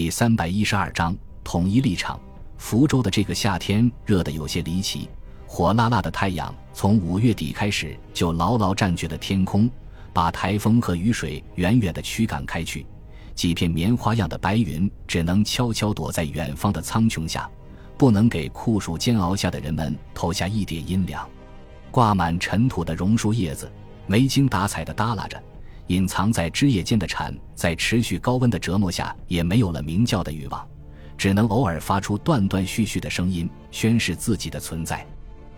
第三百一十二章统一立场。福州的这个夏天热得有些离奇，火辣辣的太阳从五月底开始就牢牢占据了天空，把台风和雨水远远地驱赶开去。几片棉花样的白云只能悄悄躲在远方的苍穹下，不能给酷暑煎熬下的人们投下一点阴凉。挂满尘土的榕树叶子没精打采地耷拉着。隐藏在枝叶间的蝉，在持续高温的折磨下，也没有了鸣叫的欲望，只能偶尔发出断断续续的声音，宣示自己的存在。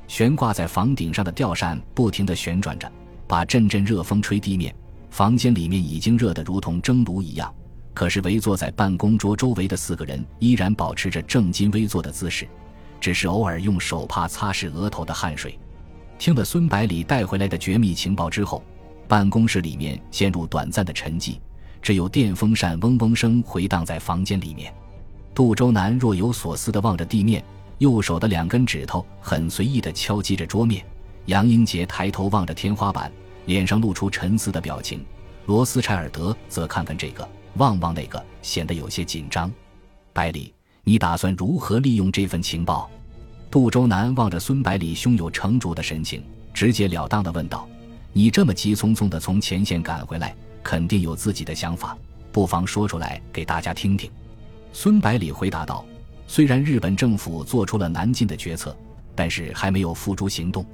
悬挂在房顶上的吊扇不停地旋转着，把阵阵热风吹地面。房间里面已经热得如同蒸炉一样，可是围坐在办公桌周围的四个人依然保持着正襟危坐的姿势，只是偶尔用手帕擦拭额头的汗水。听了孙百里带回来的绝密情报之后。办公室里面陷入短暂的沉寂，只有电风扇嗡嗡声回荡在房间里面。杜周南若有所思地望着地面，右手的两根指头很随意地敲击着桌面。杨英杰抬头望着天花板，脸上露出沉思的表情。罗斯柴尔德则看看这个，望望那个，显得有些紧张。百里，你打算如何利用这份情报？杜周南望着孙百里胸有成竹的神情，直截了当地问道。你这么急匆匆地从前线赶回来，肯定有自己的想法，不妨说出来给大家听听。”孙百里回答道。“虽然日本政府做出了南进的决策，但是还没有付诸行动。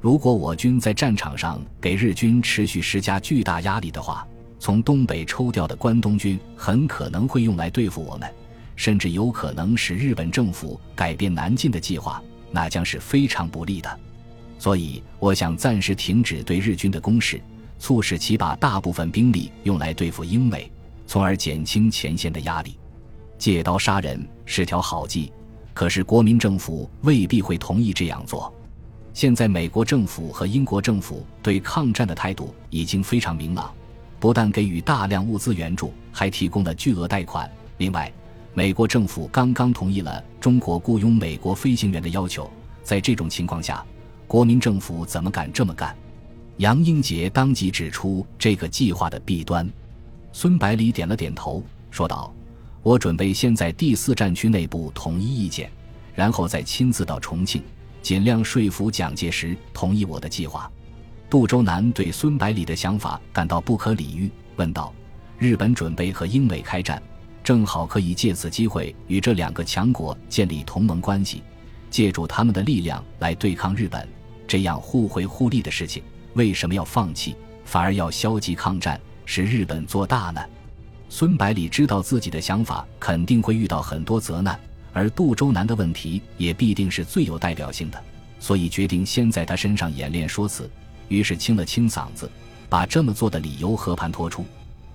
如果我军在战场上给日军持续施加巨大压力的话，从东北抽调的关东军很可能会用来对付我们，甚至有可能使日本政府改变南进的计划，那将是非常不利的。”所以，我想暂时停止对日军的攻势，促使其把大部分兵力用来对付英美，从而减轻前线的压力。借刀杀人是条好计，可是国民政府未必会同意这样做。现在，美国政府和英国政府对抗战的态度已经非常明朗，不但给予大量物资援助，还提供了巨额贷款。另外，美国政府刚刚同意了中国雇佣美国飞行员的要求。在这种情况下，国民政府怎么敢这么干？杨英杰当即指出这个计划的弊端。孙百里点了点头，说道：“我准备先在第四战区内部统一意见，然后再亲自到重庆，尽量说服蒋介石同意我的计划。”杜周南对孙百里的想法感到不可理喻，问道：“日本准备和英美开战，正好可以借此机会与这两个强国建立同盟关系，借助他们的力量来对抗日本。”这样互惠互利的事情，为什么要放弃，反而要消极抗战，使日本做大呢？孙百里知道自己的想法肯定会遇到很多责难，而杜周南的问题也必定是最有代表性的，所以决定先在他身上演练说辞。于是清了清嗓子，把这么做的理由和盘托出。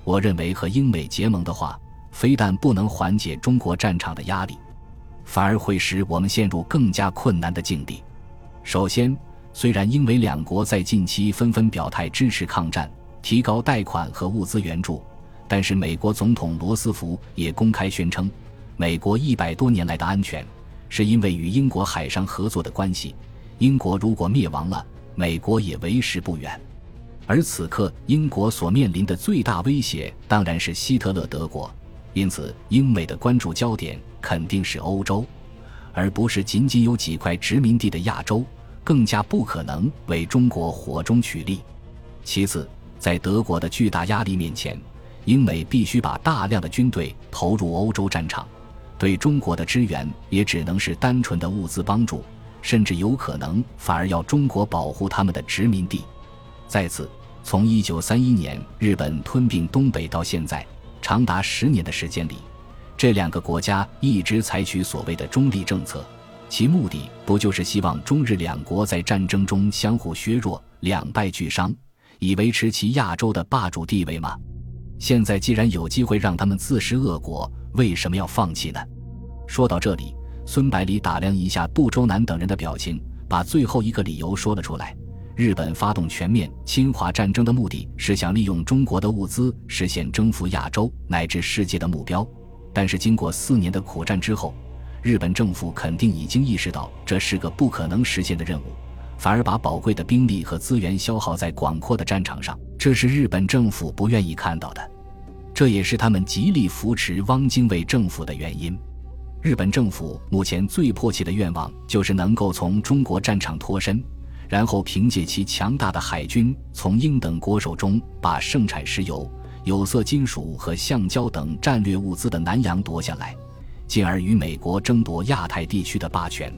我认为和英美结盟的话，非但不能缓解中国战场的压力，反而会使我们陷入更加困难的境地。首先，虽然英美两国在近期纷纷表态支持抗战、提高贷款和物资援助，但是美国总统罗斯福也公开宣称，美国一百多年来的安全是因为与英国海上合作的关系。英国如果灭亡了，美国也为时不远。而此刻，英国所面临的最大威胁当然是希特勒德国，因此英美的关注焦点肯定是欧洲，而不是仅仅有几块殖民地的亚洲。更加不可能为中国火中取栗。其次，在德国的巨大压力面前，英美必须把大量的军队投入欧洲战场，对中国的支援也只能是单纯的物资帮助，甚至有可能反而要中国保护他们的殖民地。再次，从一九三一年日本吞并东北到现在，长达十年的时间里，这两个国家一直采取所谓的中立政策。其目的不就是希望中日两国在战争中相互削弱，两败俱伤，以维持其亚洲的霸主地位吗？现在既然有机会让他们自食恶果，为什么要放弃呢？说到这里，孙百里打量一下杜周南等人的表情，把最后一个理由说了出来：日本发动全面侵华战争的目的是想利用中国的物资实现征服亚洲乃至世界的目标，但是经过四年的苦战之后。日本政府肯定已经意识到这是个不可能实现的任务，反而把宝贵的兵力和资源消耗在广阔的战场上，这是日本政府不愿意看到的。这也是他们极力扶持汪精卫政府的原因。日本政府目前最迫切的愿望就是能够从中国战场脱身，然后凭借其强大的海军，从英等国手中把盛产石油、有色金属和橡胶等战略物资的南洋夺下来，进而与美国争夺亚太地区的霸权。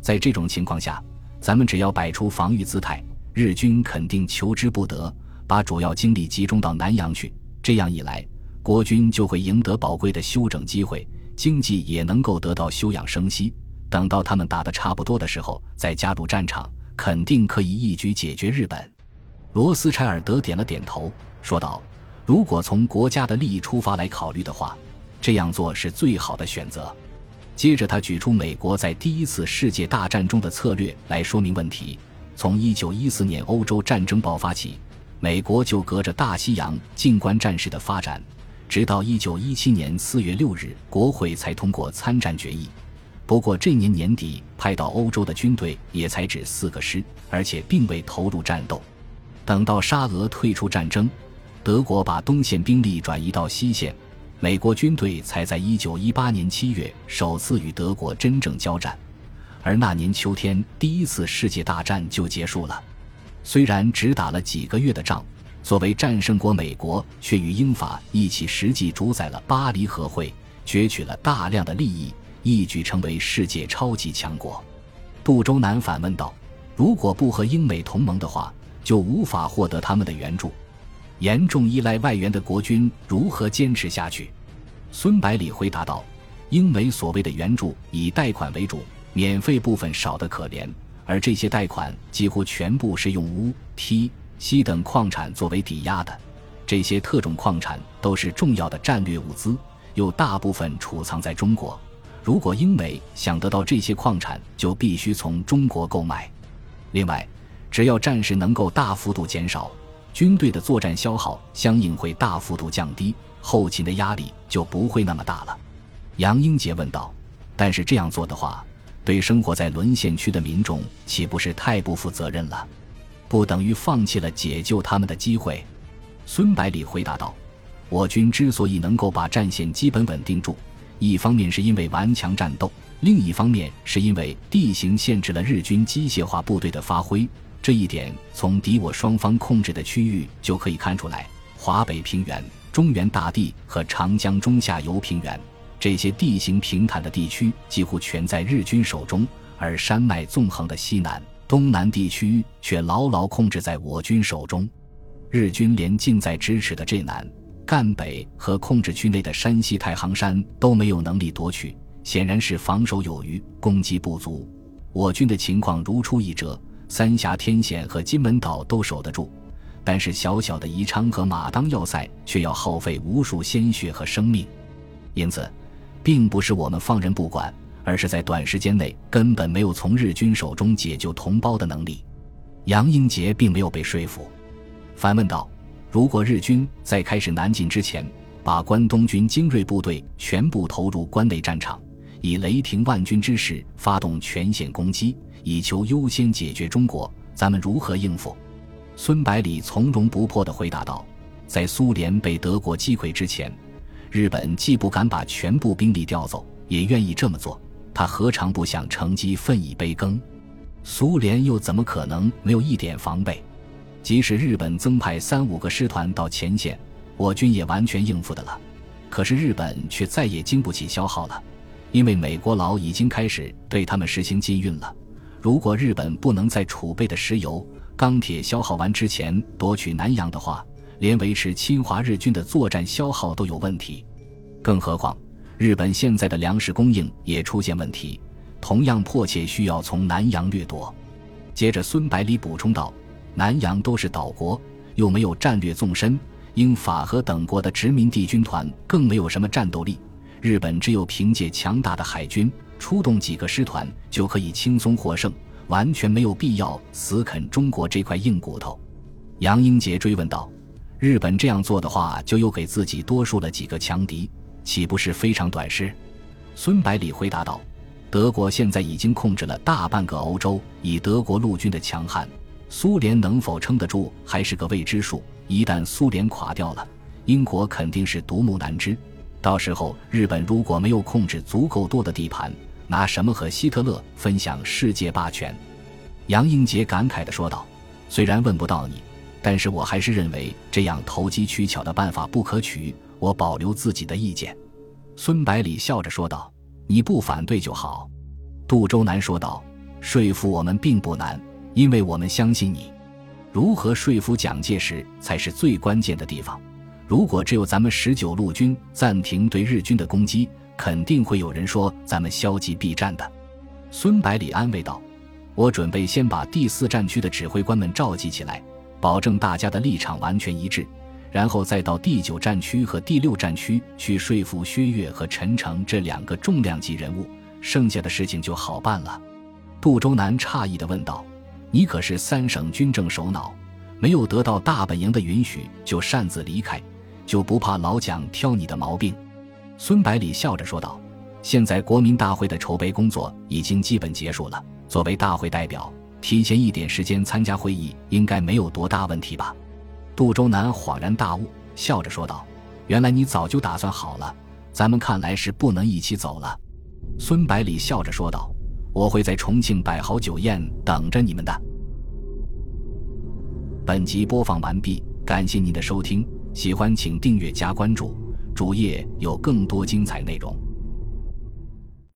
在这种情况下，咱们只要摆出防御姿态，日军肯定求之不得，把主要精力集中到南洋去。这样一来，国军就会赢得宝贵的休整机会，经济也能够得到休养生息。等到他们打得差不多的时候，再加入战场，肯定可以一举解决日本。罗斯柴尔德点了点头，说道：“如果从国家的利益出发来考虑的话，这样做是最好的选择。”接着，他举出美国在第一次世界大战中的策略来说明问题。从1914年欧洲战争爆发起。美国就隔着大西洋静观战事的发展，直到一九一七年四月六日，国会才通过参战决议。不过这年年底派到欧洲的军队也才只四个师，而且并未投入战斗。等到沙俄退出战争，德国把东线兵力转移到西线，美国军队才在一九一八年七月首次与德国真正交战，而那年秋天，第一次世界大战就结束了。虽然只打了几个月的仗，作为战胜国，美国却与英法一起实际主宰了巴黎和会，攫取了大量的利益，一举成为世界超级强国。杜周南反问道：“如果不和英美同盟的话，就无法获得他们的援助，严重依赖外援的国军如何坚持下去？”孙百里回答道：“英美所谓的援助以贷款为主，免费部分少得可怜。”而这些贷款几乎全部是用钨、锑、锡等矿产作为抵押的，这些特种矿产都是重要的战略物资，又大部分储藏在中国。如果英美想得到这些矿产，就必须从中国购买。另外，只要战事能够大幅度减少，军队的作战消耗相应会大幅度降低，后勤的压力就不会那么大了。杨英杰问道：“但是这样做的话？”对生活在沦陷区的民众，岂不是太不负责任了？不等于放弃了解救他们的机会？孙百里回答道：“我军之所以能够把战线基本稳定住，一方面是因为顽强战斗，另一方面是因为地形限制了日军机械化部队的发挥。这一点从敌我双方控制的区域就可以看出来：华北平原、中原大地和长江中下游平原。”这些地形平坦的地区几乎全在日军手中，而山脉纵横的西南、东南地区却牢牢控制在我军手中。日军连近在咫尺的浙南、赣北和控制区内的山西太行山都没有能力夺取，显然是防守有余，攻击不足。我军的情况如出一辙，三峡天险和金门岛都守得住，但是小小的宜昌和马当要塞却要耗费无数鲜血和生命，因此。并不是我们放任不管，而是在短时间内根本没有从日军手中解救同胞的能力。杨英杰并没有被说服，反问道：“如果日军在开始南进之前，把关东军精锐部队全部投入关内战场，以雷霆万钧之势发动全线攻击，以求优先解决中国，咱们如何应付？”孙百里从容不迫地回答道：“在苏联被德国击溃之前。”日本既不敢把全部兵力调走，也愿意这么做。他何尝不想乘机分一杯羹？苏联又怎么可能没有一点防备？即使日本增派三五个师团到前线，我军也完全应付的了。可是日本却再也经不起消耗了，因为美国佬已经开始对他们实行禁运了。如果日本不能在储备的石油、钢铁消耗完之前夺取南洋的话，连维持侵华日军的作战消耗都有问题，更何况日本现在的粮食供应也出现问题，同样迫切需要从南洋掠夺。接着，孙百里补充道：“南洋都是岛国，又没有战略纵深，英法和等国的殖民地军团更没有什么战斗力。日本只有凭借强大的海军，出动几个师团就可以轻松获胜，完全没有必要死啃中国这块硬骨头。”杨英杰追问道。日本这样做的话，就又给自己多输了几个强敌，岂不是非常短视？孙百里回答道：“德国现在已经控制了大半个欧洲，以德国陆军的强悍，苏联能否撑得住还是个未知数。一旦苏联垮掉了，英国肯定是独木难支。到时候日本如果没有控制足够多的地盘，拿什么和希特勒分享世界霸权？”杨英杰感慨地说道：“虽然问不到你，但是我还是认为这样投机取巧的办法不可取。我保留自己的意见。”孙百里笑着说道：“你不反对就好。”杜周南说道：“说服我们并不难，因为我们相信你。如何说服蒋介石才是最关键的地方。如果只有咱们十九路军暂停对日军的攻击，肯定会有人说咱们消极避战的。”孙百里安慰道。我准备先把第四战区的指挥官们召集起来，保证大家的立场完全一致，然后再到第九战区和第六战区去说服薛岳和陈诚这两个重量级人物，剩下的事情就好办了。杜周南诧异地问道：“你可是三省军政首脑，没有得到大本营的允许就擅自离开，就不怕老蒋挑你的毛病？”孙百里笑着说道：“现在国民大会的筹备工作已经基本结束了。”作为大会代表，提前一点时间参加会议，应该没有多大问题吧？杜周南恍然大悟，笑着说道：“原来你早就打算好了，咱们看来是不能一起走了。”孙百里笑着说道：“我会在重庆摆好酒宴等着你们的。”本集播放完毕，感谢您的收听，喜欢请订阅加关注，主页有更多精彩内容。